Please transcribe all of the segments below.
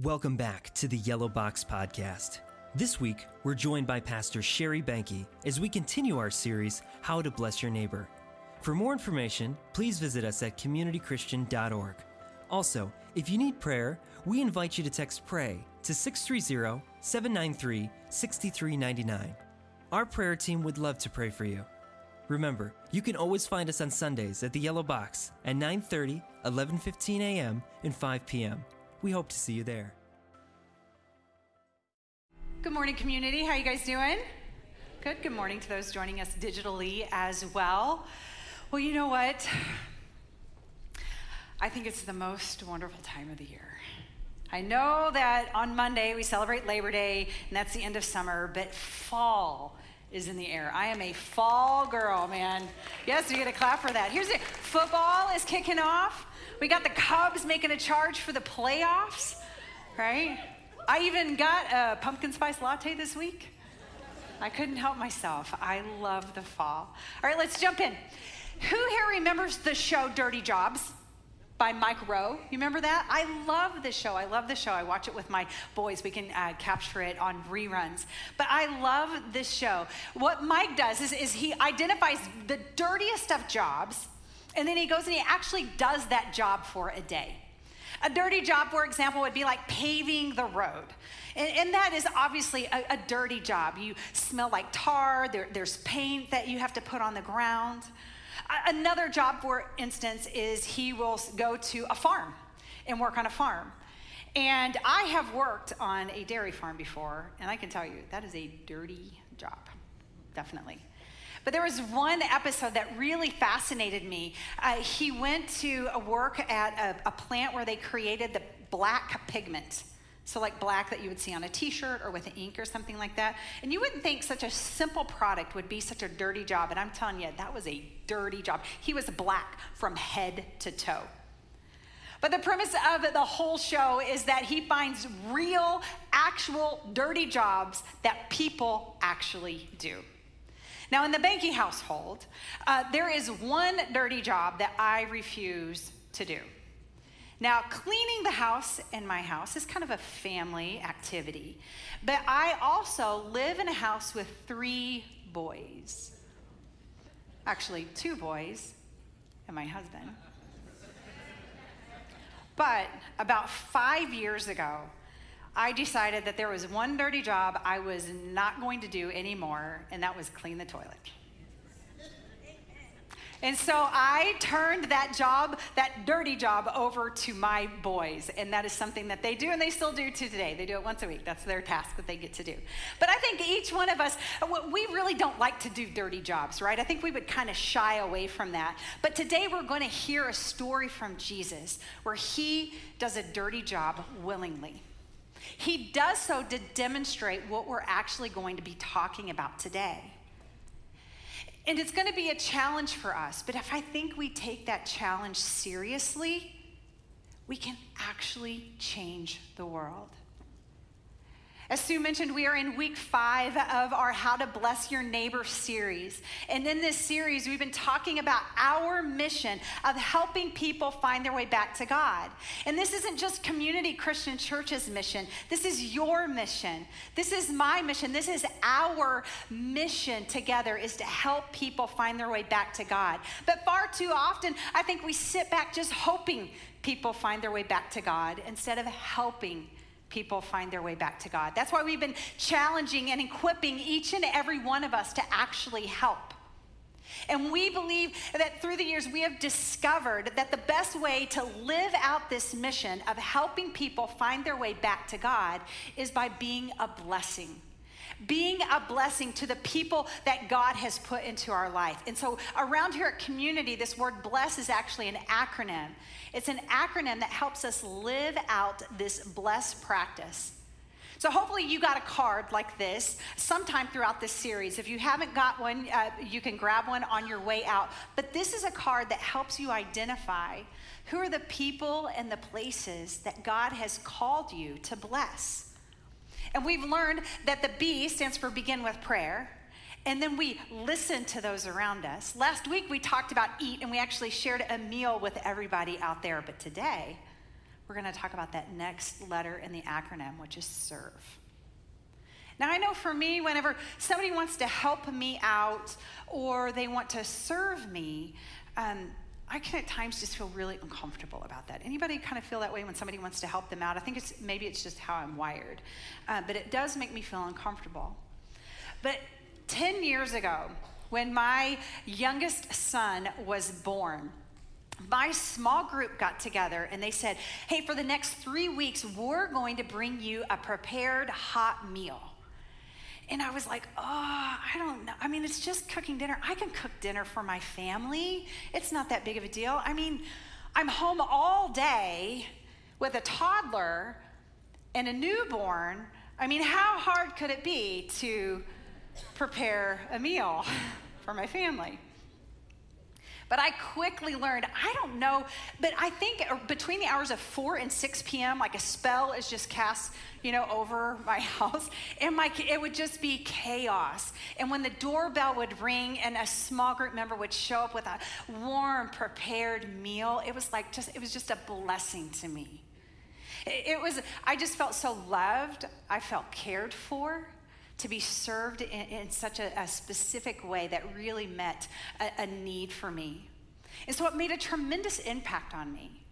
Welcome back to the Yellow Box Podcast. This week, we're joined by Pastor Sherry Banky as we continue our series, How to Bless Your Neighbor. For more information, please visit us at communitychristian.org. Also, if you need prayer, we invite you to text PRAY to 630 793 6399. Our prayer team would love to pray for you. Remember, you can always find us on Sundays at the Yellow Box at 9:30, 11:15 a.m., and 5 p.m. We hope to see you there. Good morning, community. How you guys doing? Good. Good morning to those joining us digitally as well. Well, you know what? I think it's the most wonderful time of the year. I know that on Monday we celebrate Labor Day, and that's the end of summer, but fall is in the air. I am a fall girl, man. Yes, we get a clap for that. Here's it football is kicking off. We got the Cubs making a charge for the playoffs, right? I even got a pumpkin spice latte this week. I couldn't help myself. I love the fall. All right, let's jump in. Who here remembers the show Dirty Jobs? by Mike Rowe. You remember that? I love the show. I love the show. I watch it with my boys. We can uh, capture it on reruns. But I love this show. What Mike does is, is he identifies the dirtiest of jobs and then he goes and he actually does that job for a day. A dirty job, for example, would be like paving the road. And, and that is obviously a, a, dirty job. You smell like tar, there, there's paint that you have to put on the ground. Another job, for instance, is he will go to a farm and work on a farm. And I have worked on a dairy farm before, and I can tell you that is a dirty job, definitely. But there was one episode that really fascinated me. Uh, he went to work at a, a plant where they created the black pigment. So, like black that you would see on a t shirt or with ink or something like that. And you wouldn't think such a simple product would be such a dirty job. And I'm telling you, that was a dirty job. He was black from head to toe. But the premise of the whole show is that he finds real, actual dirty jobs that people actually do. Now, in the Banky household, uh, there is one dirty job that I refuse to do. Now, cleaning the house in my house is kind of a family activity, but I also live in a house with three boys. Actually, two boys and my husband. But about five years ago, I decided that there was one dirty job I was not going to do anymore, and that was clean the toilet. And so I turned that job, that dirty job, over to my boys. And that is something that they do, and they still do to today. They do it once a week. That's their task that they get to do. But I think each one of us, uh, we really don't like to do dirty jobs, right? I think we would kind of shy away from that. But today we're going to hear a story from Jesus where he does a dirty job willingly. He does so to demonstrate what we're actually going to be talking about today. And it's going to be a challenge for us, but if I think we take that challenge seriously, we can actually change the world. As Sue mentioned, we are in week five of our How to Bless Your Neighbor series. And in this series, we've been talking about our mission of helping people find their way back to God. And this isn't just Community Christian Church's mission, this is your mission. This is my mission. This is our mission together is to help people find their way back to God. But far too often, I think we sit back just hoping people find their way back to God instead of helping people find their way back to God. That's why we've been challenging and equipping each and every one of us to actually help. And we believe that through the years, we have discovered that the best way to live out this mission of helping people find their way back to God is by being a blessing being a blessing to the people that God has put into our life. And so, around here at Community, this word bless is actually an acronym. It's an acronym that helps us live out this bless practice. So, hopefully, you got a card like this sometime throughout this series. If you haven't got one, uh, you can grab one on your way out. But this is a card that helps you identify who are the people and the places that God has called you to bless. And we've learned that the B stands for begin with prayer. And then we listen to those around us. Last week we talked about eat and we actually shared a meal with everybody out there. But today we're going to talk about that next letter in the acronym, which is serve. Now, I know for me, whenever somebody wants to help me out or they want to serve me, um, I can at times just feel really uncomfortable about that. Anybody kind of feel that way when somebody wants to help them out? I think it's maybe it's just how I'm wired, uh, but it does make me feel uncomfortable. But 10 years ago, when my youngest son was born, my small group got together and they said, Hey, for the next three weeks, we're going to bring you a prepared hot meal. And I was like, oh, I don't know. I mean, it's just cooking dinner. I can cook dinner for my family. It's not that big of a deal. I mean, I'm home all day with a toddler and a newborn. I mean, how hard could it be to prepare a meal for my family? But I quickly learned, I don't know, but I think uh, between the hours of 4 and 6 p.m., like a spell is just cast, you know, over my house. And my, it would just be chaos. And when the doorbell would ring and a small group member would show up with a warm, prepared meal, it was like just, it was just a blessing to me. It, was, I just felt so loved. I felt cared for to be served in, in such a, a, specific way that really met a, a need for me. And so it made a tremendous impact on me.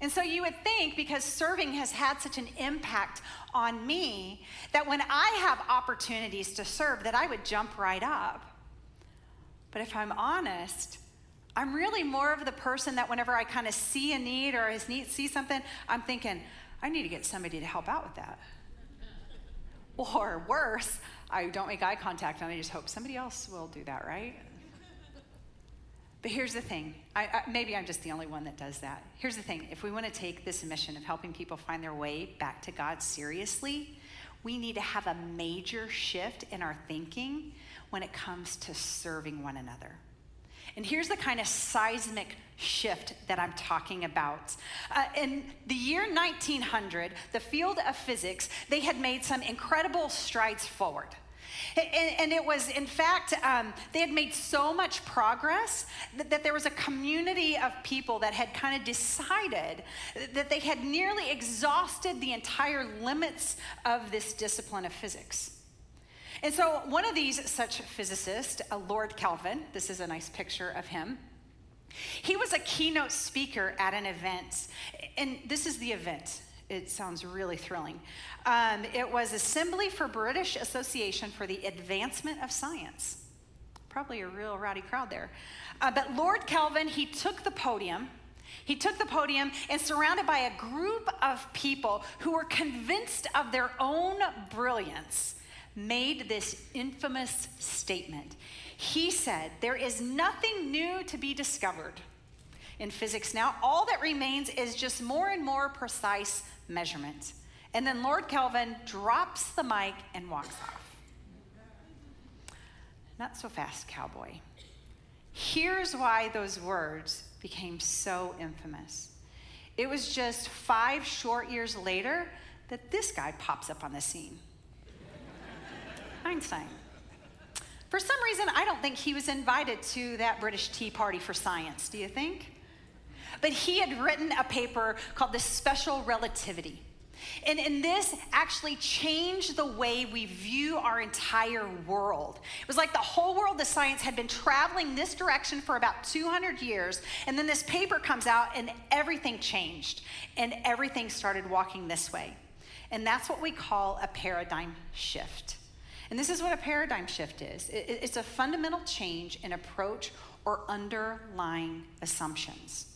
And so you would think, because serving has had such an impact on me, that when I have opportunities to serve, that I would jump right up. But if I'm honest, I'm really more of the person that whenever I kind of see a need or I see something, I'm thinking, I need to get somebody to help out with that. Or worse, I don't make eye contact and I just hope somebody else will do that, right? But here's the thing I, I, maybe I'm just the only one that does that. Here's the thing if we want to take this mission of helping people find their way back to God seriously, we need to have a major shift in our thinking when it comes to serving one another. And here's the kind of seismic shift that I'm talking about. Uh, in the year 1900, the field of physics, they had made some incredible strides forward. And, it was, in fact, um, they had made so much progress that, that, there was a community of people that had kind of decided that they had nearly exhausted the entire limits of this discipline of physics. And so, one of these such physicists, uh, Lord Kelvin, this is a nice picture of him. He was a keynote speaker at an event, and this is the event. It sounds really thrilling. Um, it was Assembly for British Association for the Advancement of Science. Probably a real rowdy crowd there. Uh, but Lord Kelvin, he took the podium. He took the podium and surrounded by a group of people who were convinced of their own brilliance made this infamous statement. He said, There is nothing new to be discovered in physics now. All that remains is just more and more precise measurement. And then Lord Kelvin drops the mic and walks off. Not so fast, cowboy. Here's why those words became so infamous. It was just five short years later that this guy pops up on the scene. Einstein. For some reason, I don't think he was invited to that British Tea Party for Science. Do you think? But he had written a paper called The Special Relativity. And, and this actually changed the way we view our entire world. It was like the whole world of science had been traveling this direction for about 200 years. And then this paper comes out, and everything changed. And everything started walking this way. And that's what we call a paradigm shift. And this is what a paradigm shift is it's a fundamental change in approach or underlying assumptions.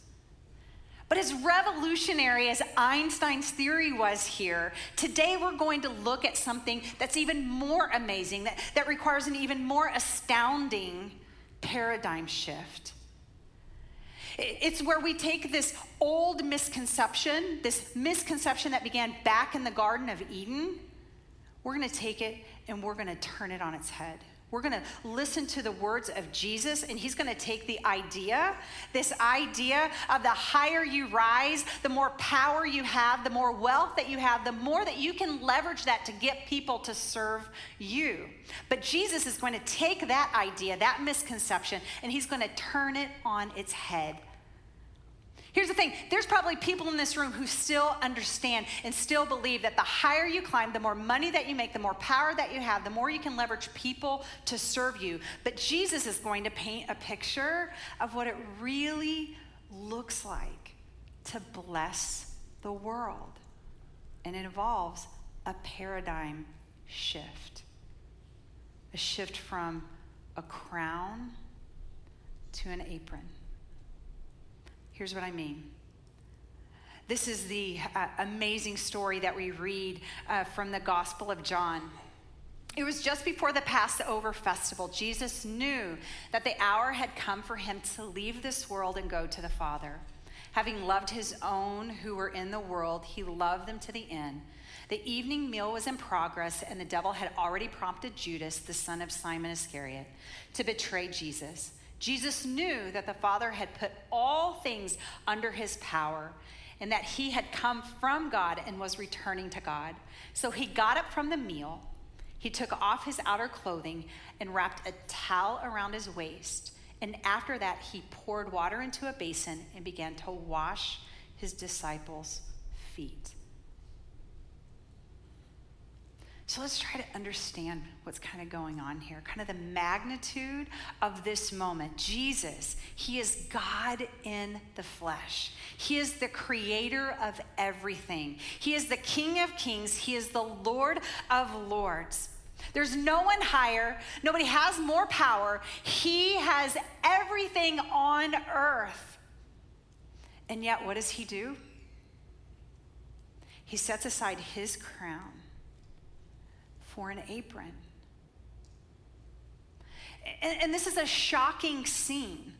But as revolutionary as Einstein's theory was here, today we're going to look at something that's even more amazing, that, that requires an even more astounding paradigm shift. It's where we take this old misconception, this misconception that began back in the Garden of Eden, we're going to take it and we're going to turn it on its head. We're going to listen to the words of Jesus, and he's going to take the idea, this idea of the higher you rise, the more power you have, the more wealth that you have, the more that you can leverage that to get people to serve you. But Jesus is going to take that idea, that misconception, and he's going to turn it on its head. Here's the thing there's probably people in this room who still understand and still believe that the higher you climb, the more money that you make, the more power that you have, the more you can leverage people to serve you. But Jesus is going to paint a picture of what it really looks like to bless the world. And it involves a paradigm shift a shift from a crown to an apron. Here's what I mean. This is the uh, amazing story that we read uh, from the Gospel of John. It was just before the Passover festival. Jesus knew that the hour had come for him to leave this world and go to the Father. Having loved his own who were in the world, he loved them to the end. The evening meal was in progress, and the devil had already prompted Judas, the son of Simon Iscariot, to betray Jesus. Jesus knew that the Father had put all things under his power and that he had come from God and was returning to God. So he got up from the meal. He took off his outer clothing and wrapped a towel around his waist. And after that, he poured water into a basin and began to wash his disciples' feet. So let's try to understand what's kind of going on here, kind of the magnitude of this moment. Jesus, He is God in the flesh. He is the creator of everything. He is the King of kings. He is the Lord of lords. There's no one higher. Nobody has more power. He has everything on earth. And yet, what does He do? He sets aside His crown for an apron. And, and, this is a shocking scene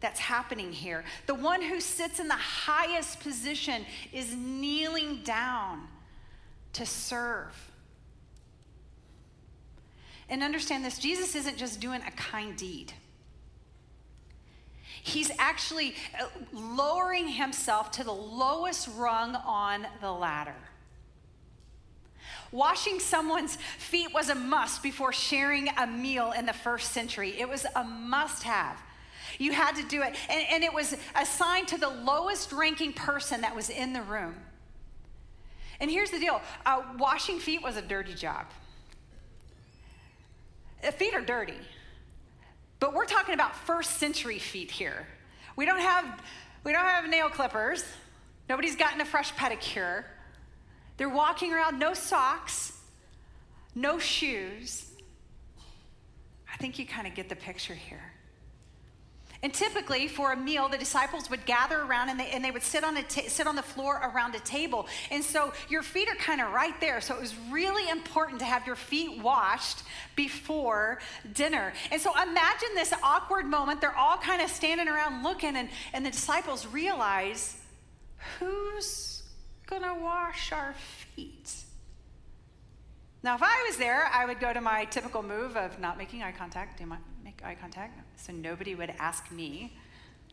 that's happening here. The one who sits in the highest position is kneeling down to serve. And understand this Jesus isn't just doing a kind deed. He's actually uh, lowering himself to the lowest rung on the ladder. Washing someone's feet was a must before sharing a meal in the first century. It was a must have. You had to do it. And, and, it was assigned to the lowest ranking person that was in the room. And here's the deal uh, washing feet was a dirty job. Feet are dirty. But we're talking about first century feet here. We don't have, we don't have nail clippers. Nobody's gotten a fresh pedicure. They're walking around, no socks, no shoes. I think you kind of get the picture here. And typically, for a meal, the disciples would gather around and they, and they would sit on, a sit on the floor around a table. And so your feet are kind of right there. So it was really important to have your feet washed before dinner. And so imagine this awkward moment. They're all kind of standing around looking, and, and the disciples realize who's gonna wash our feet. Now, if I was there, I would go to my typical move of not making eye contact, do make eye contact, so nobody would ask me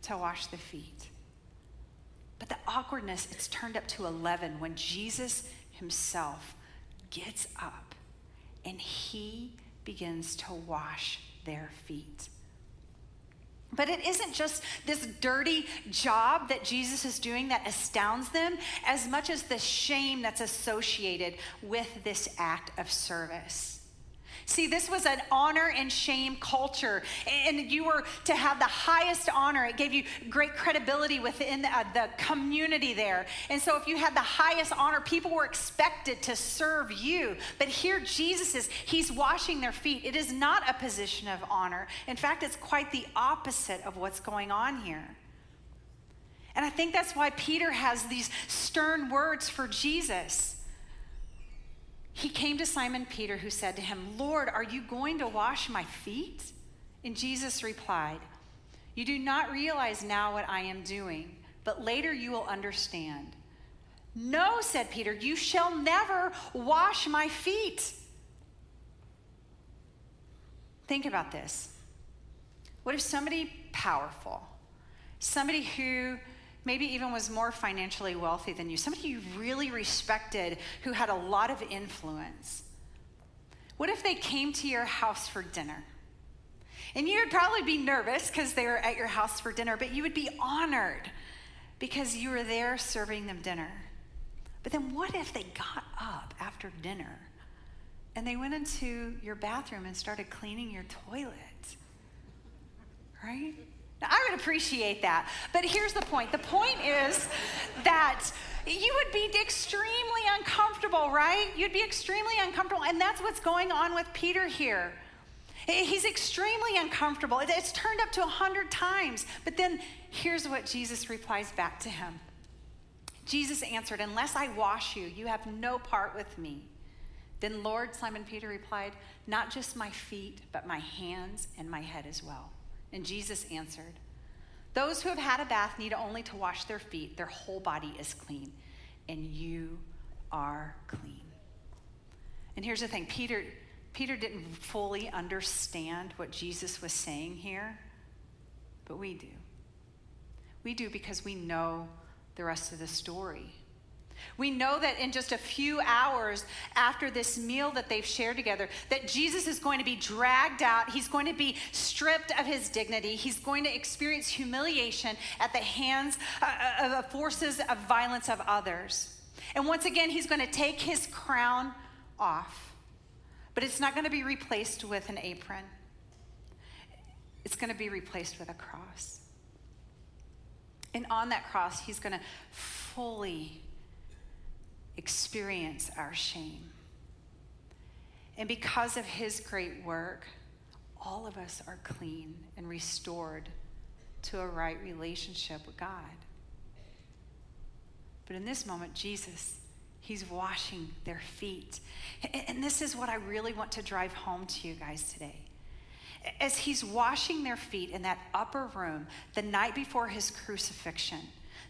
to wash the feet. But the awkwardness, it's turned up to 11 when Jesus himself gets up and he begins to wash their feet. But it isn't just this dirty job that Jesus is doing that astounds them, as much as the shame that's associated with this act of service. See, this was an honor and shame culture, and you were to have the highest honor. It gave you great credibility within the, uh, the, community there. And so, if you had the highest honor, people were expected to serve you. But here, Jesus is, he's washing their feet. It is not a position of honor. In fact, it's quite the opposite of what's going on here. And I think that's why Peter has these stern words for Jesus. He came to Simon Peter, who said to him, Lord, are you going to wash my feet? And Jesus replied, You do not realize now what I am doing, but later you will understand. No, said Peter, you shall never wash my feet. Think about this. What if somebody powerful, somebody who maybe even was more financially wealthy than you, somebody you really respected who had a lot of influence. What if they came to your house for dinner? And you would probably be nervous because they were at your house for dinner, but you would be honored because you were there serving them dinner. But then what if they got up after dinner and they went into your bathroom and started cleaning your toilet? Right? Now, I would appreciate that. But here's the point the point is that you would be extremely uncomfortable, right? You'd be extremely uncomfortable. And that's what's going on with Peter here. He's extremely uncomfortable. It's turned up to a hundred times. But then here's what Jesus replies back to him Jesus answered, Unless I wash you, you have no part with me. Then Lord, Simon Peter replied, Not just my feet, but my hands and my head as well. And Jesus answered, Those who have had a bath need only to wash their feet. Their whole body is clean, and you are clean. And here's the thing Peter, Peter didn't fully understand what Jesus was saying here, but we do. We do because we know the rest of the story. We know that in just a few hours after this meal that they've shared together, that Jesus is going to be dragged out. He's going to be stripped of his dignity. He's going to experience humiliation at the hands uh, uh, of forces of violence of others. And once again, he's going to take his crown off. But it's not going to be replaced with an apron, it's going to be replaced with a cross. And on that cross, he's going to fully experience our shame. And because of his great work, all of us are clean and restored to a right relationship with God. But in this moment, Jesus, he's washing their feet. And this is what I really want to drive home to you guys today. As he's washing their feet in that upper room the night before his crucifixion,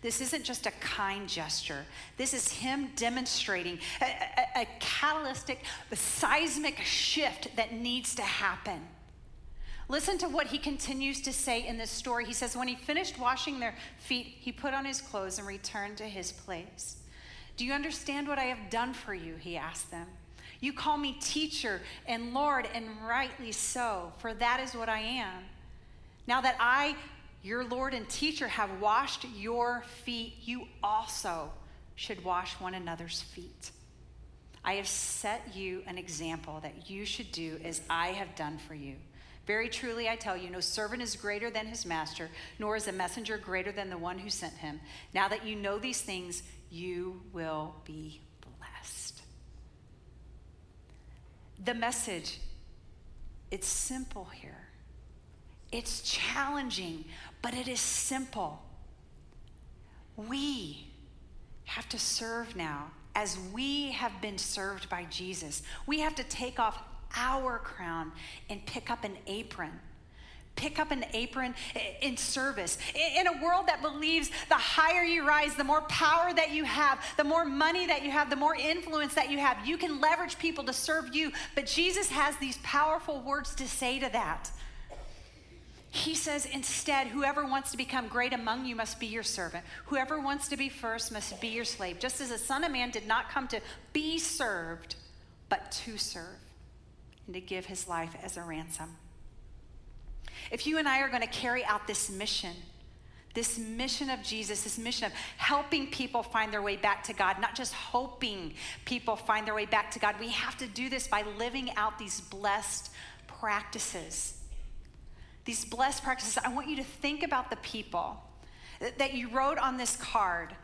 this isn't just a kind gesture. This is him demonstrating a, a, a catalytic, a seismic shift that needs to happen. Listen to what he continues to say in this story. He says, When he finished washing their feet, he put on his clothes and returned to his place. Do you understand what I have done for you? He asked them. You call me teacher and Lord, and rightly so, for that is what I am. Now that I your Lord and teacher have washed your feet, you also should wash one another's feet. I have set you an example that you should do as I have done for you. Very truly, I tell you, no servant is greater than his master, nor is a messenger greater than the one who sent him. Now that you know these things, you will be blessed. The message, it's simple here. It's challenging, but it is simple. We have to serve now as we have been served by Jesus. We have to take off our crown and pick up an apron. Pick up an apron in service. In a world that believes the higher you rise, the more power that you have, the more money that you have, the more influence that you have, you can leverage people to serve you. But Jesus has these powerful words to say to that. He says instead, whoever wants to become great among you must be your servant. Whoever wants to be first must be your slave. Just as the Son of Man did not come to be served, but to serve and to give his life as a ransom. If you and I are going to carry out this mission, this mission of Jesus, this mission of helping people find their way back to God, not just hoping people find their way back to God, we have to do this by living out these blessed practices these blessed practices, I want you to think about the people that you wrote on this card.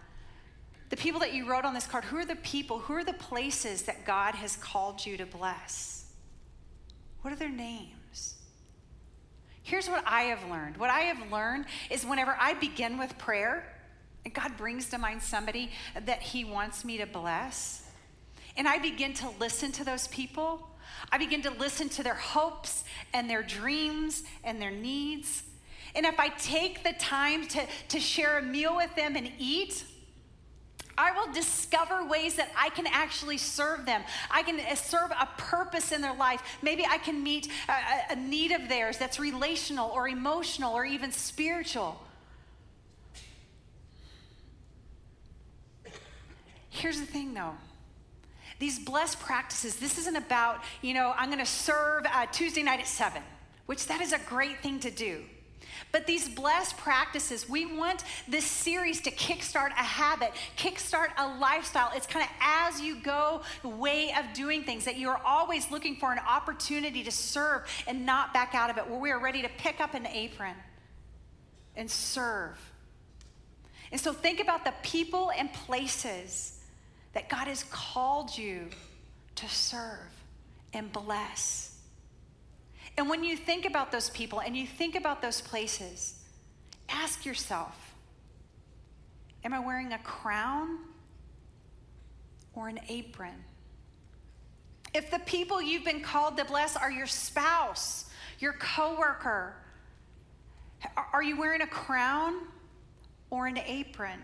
The people that you wrote on this card, who are the people, who are the places that God has called you to bless? What are their names? Here's what I have learned. What I have learned is whenever I begin with prayer, and God brings to mind somebody that He wants me to bless, and I begin to listen to those people, I begin to listen to their hopes and their dreams and their needs. And if I take the time to, to share a meal with them and eat, I will discover ways that I can actually serve them. I can uh, serve a purpose in their life. Maybe I can meet a, a need of theirs that's relational or emotional or even spiritual. Here's the thing though these blessed practices, this isn't about, you know, I'm going to serve uh, Tuesday night at 7, which that is a great thing to do. But these blessed practices, we want this series to kickstart a habit, kickstart a lifestyle. It's kind of as you go way of doing things that you're always looking for an opportunity to serve and not back out of it, where we are ready to pick up an apron and serve. And so think about the people and places that God has called you to serve and bless. And when you think about those people and you think about those places, ask yourself Am I wearing a crown or an apron? If the people you've been called to bless are your spouse, your coworker, are you wearing a crown or an apron?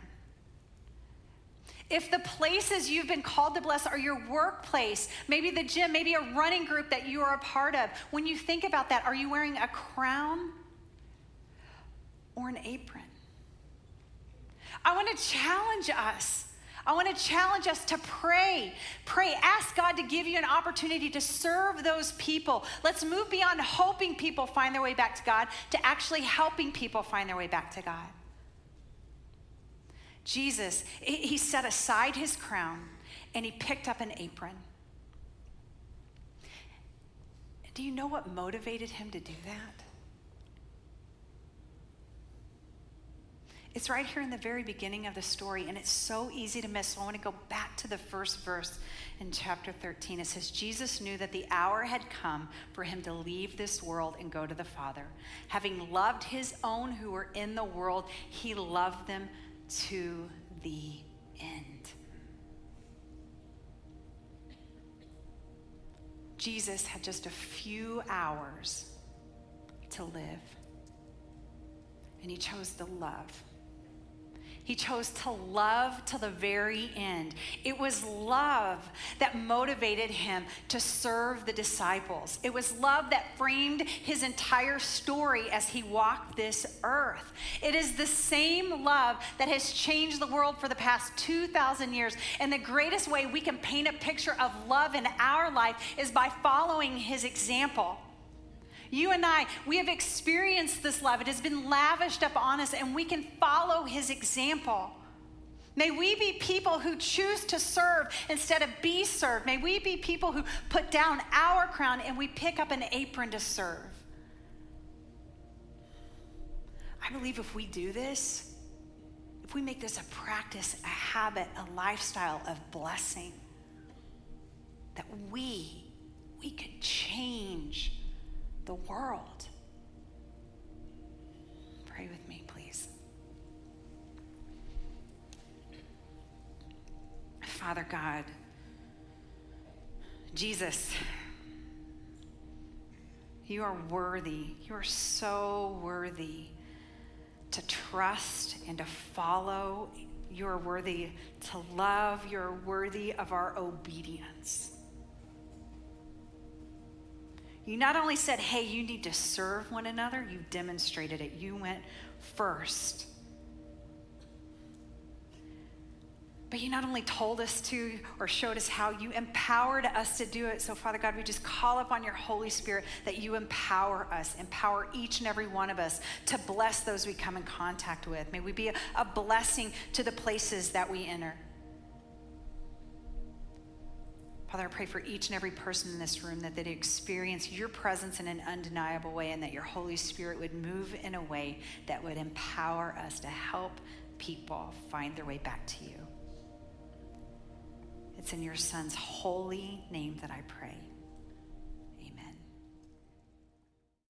If the places you've been called to bless are your workplace, maybe the gym, maybe a running group that you are a part of, when you think about that, are you wearing a crown or an apron? I want to challenge us. I want to challenge us to pray. Pray. Ask God to give you an opportunity to serve those people. Let's move beyond hoping people find their way back to God to actually helping people find their way back to God. Jesus, he set aside his crown and he picked up an apron. Do you know what motivated him to do that? It's right here in the very beginning of the story, and it's so easy to miss. So I want to go back to the first verse in chapter 13. It says, Jesus knew that the hour had come for him to leave this world and go to the Father. Having loved his own who were in the world, he loved them to the end. Jesus had just a few hours to live, and he chose to love. He chose to love to the very end. It was love that motivated him to serve the disciples. It was love that framed his entire story as he walked this earth. It is the same love that has changed the world for the past 2,000 years. And the greatest way we can paint a picture of love in our life is by following his example. You and I, we have experienced this love. It has been lavished up on us, and we can follow his example. May we be people who choose to serve instead of be served. May we be people who put down our crown and we pick up an apron to serve. I believe if we do this, if we make this a practice, a habit, a lifestyle of blessing, that we, we could change the world. Pray with me, please. Father God, Jesus, you are worthy. You are so worthy to trust and to follow. You are worthy to love. You're worthy of our obedience. You not only said, hey, you need to serve one another, you demonstrated it. You went first. But you not only told us to or showed us how, you empowered us to do it. So, Father God, we just call upon your Holy Spirit that you empower us, empower each and every one of us to bless those we come in contact with. May we be a, blessing to the places that we enter. Father, I pray for each and every person in this room that they'd experience your presence in an undeniable way and that your Holy Spirit would move in a way that would empower us to help people find their way back to you. It's in your Son's holy name that I pray.